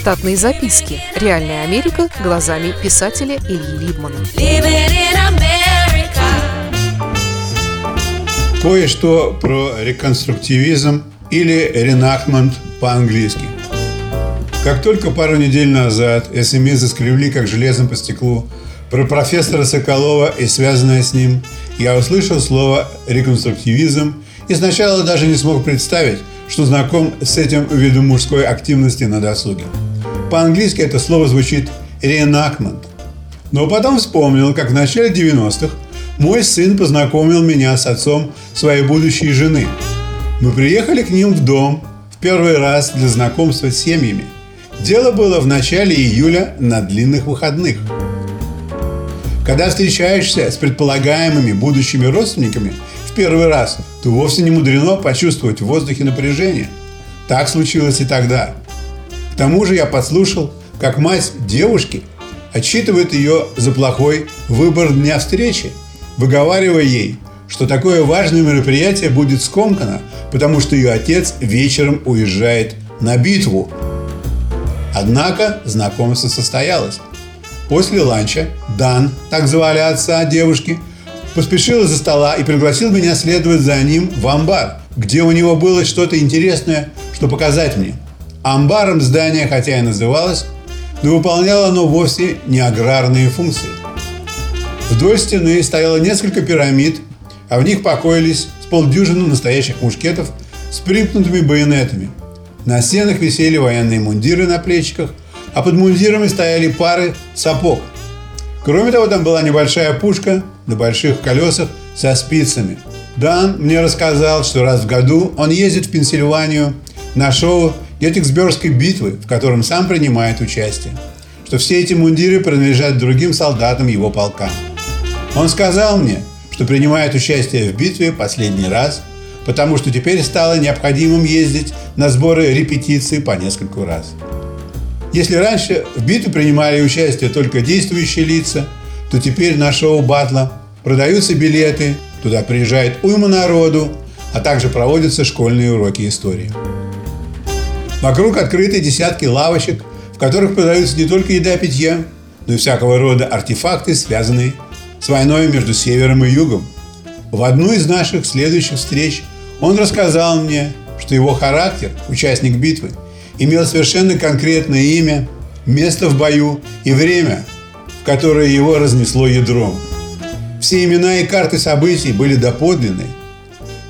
Штатные записки. Реальная Америка глазами писателя Ильи Либмана. Кое-что про реконструктивизм или ренахмент по-английски. Как только пару недель назад СМИ заскребли как железом по стеклу про профессора Соколова и связанное с ним, я услышал слово «реконструктивизм» и сначала даже не смог представить, что знаком с этим видом мужской активности на досуге. По-английски это слово звучит «reenactment». Но потом вспомнил, как в начале 90-х мой сын познакомил меня с отцом своей будущей жены. Мы приехали к ним в дом в первый раз для знакомства с семьями. Дело было в начале июля на длинных выходных. Когда встречаешься с предполагаемыми будущими родственниками в первый раз, то вовсе не мудрено почувствовать в воздухе напряжение. Так случилось и тогда. Тому же я подслушал, как мать девушки отчитывает ее за плохой выбор дня встречи, выговаривая ей, что такое важное мероприятие будет скомкано, потому что ее отец вечером уезжает на битву. Однако знакомство состоялось. После ланча Дан, так звали отца девушки, поспешил из-за стола и пригласил меня следовать за ним в амбар, где у него было что-то интересное, что показать мне. Амбаром здание, хотя и называлось, но выполняло оно вовсе не аграрные функции. Вдоль стены стояло несколько пирамид, а в них покоились с полдюжины настоящих мушкетов с примкнутыми байонетами. На стенах висели военные мундиры на плечиках, а под мундирами стояли пары сапог. Кроме того, там была небольшая пушка на больших колесах со спицами. Дан мне рассказал, что раз в году он ездит в Пенсильванию на шоу Геттиксбергской битвы, в котором сам принимает участие. Что все эти мундиры принадлежат другим солдатам его полка. Он сказал мне, что принимает участие в битве последний раз, потому что теперь стало необходимым ездить на сборы репетиции по нескольку раз. Если раньше в битве принимали участие только действующие лица, то теперь на шоу батла продаются билеты, туда приезжает уйма народу, а также проводятся школьные уроки истории. Вокруг открыты десятки лавочек, в которых продаются не только еда и питье, но и всякого рода артефакты, связанные с войной между севером и югом. В одну из наших следующих встреч он рассказал мне, что его характер, участник битвы, имел совершенно конкретное имя, место в бою и время, в которое его разнесло ядром. Все имена и карты событий были доподлинны.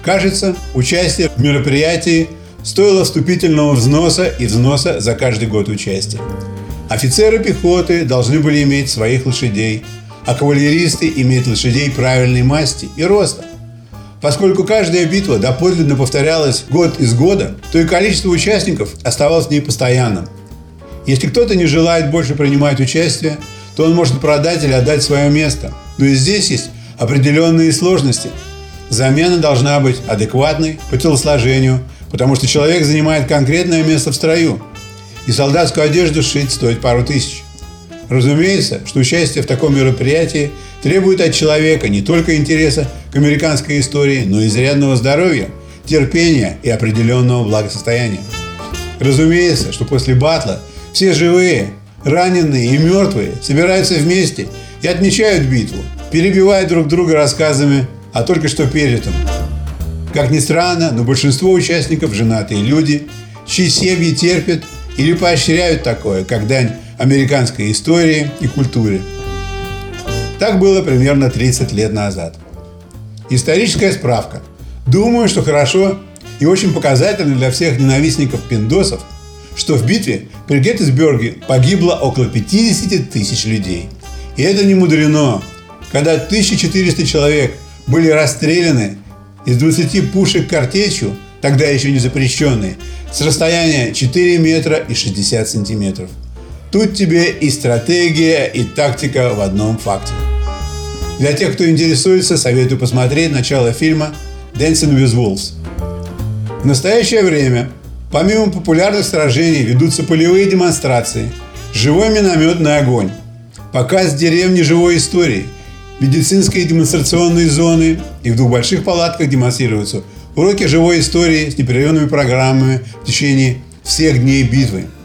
Кажется, участие в мероприятии стоило вступительного взноса и взноса за каждый год участия. Офицеры пехоты должны были иметь своих лошадей, а кавалеристы иметь лошадей правильной масти и роста. Поскольку каждая битва доподлинно повторялась год из года, то и количество участников оставалось в ней постоянным. Если кто-то не желает больше принимать участие, то он может продать или отдать свое место. Но и здесь есть определенные сложности. Замена должна быть адекватной по телосложению, потому что человек занимает конкретное место в строю. И солдатскую одежду сшить стоит пару тысяч. Разумеется, что участие в таком мероприятии требует от человека не только интереса к американской истории, но и изрядного здоровья, терпения и определенного благосостояния. Разумеется, что после батла все живые, раненые и мертвые собираются вместе и отмечают битву, перебивая друг друга рассказами о только что пережитом. Как ни странно, но большинство участников – женатые люди, чьи семьи терпят или поощряют такое, как дань американской истории и культуре. Так было примерно 30 лет назад. Историческая справка. Думаю, что хорошо и очень показательно для всех ненавистников пиндосов, что в битве при Геттисберге погибло около 50 тысяч людей. И это не мудрено, когда 1400 человек были расстреляны из 20 пушек картечью, тогда еще не запрещенные, с расстояния 4 метра и 60 сантиметров. Тут тебе и стратегия, и тактика в одном факте. Для тех, кто интересуется, советую посмотреть начало фильма «Dancing with Wolves». В настоящее время, помимо популярных сражений, ведутся полевые демонстрации, живой минометный огонь, показ деревни живой истории, медицинские демонстрационные зоны и в двух больших палатках демонстрируются уроки живой истории с непрерывными программами в течение всех дней битвы –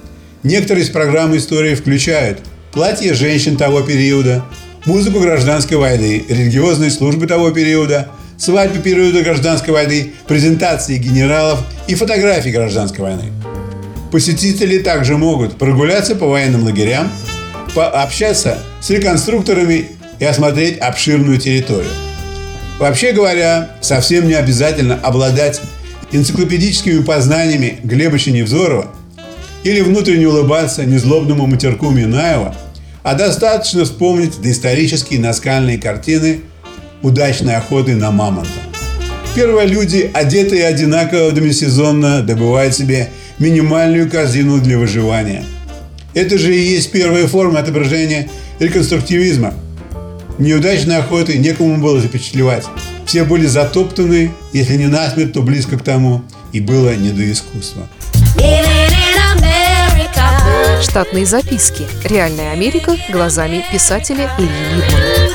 Некоторые из программ истории включают платье женщин того периода, музыку гражданской войны, религиозные службы того периода, свадьбы периода гражданской войны, презентации генералов и фотографии гражданской войны. Посетители также могут прогуляться по военным лагерям, пообщаться с реконструкторами и осмотреть обширную территорию. Вообще говоря, совсем не обязательно обладать энциклопедическими познаниями Глеба Невзорова или внутренне улыбаться незлобному матерку Минаева, а достаточно вспомнить доисторические наскальные картины удачной охоты на мамонта. Первые люди, одетые одинаково демисезонно, добывают себе минимальную корзину для выживания. Это же и есть первая форма отображения реконструктивизма. Неудачной охоты некому было запечатлевать. Все были затоптаны, если не насмерть, то близко к тому, и было не до искусства. Штатные записки. Реальная Америка глазами писателя Ильи Либмана.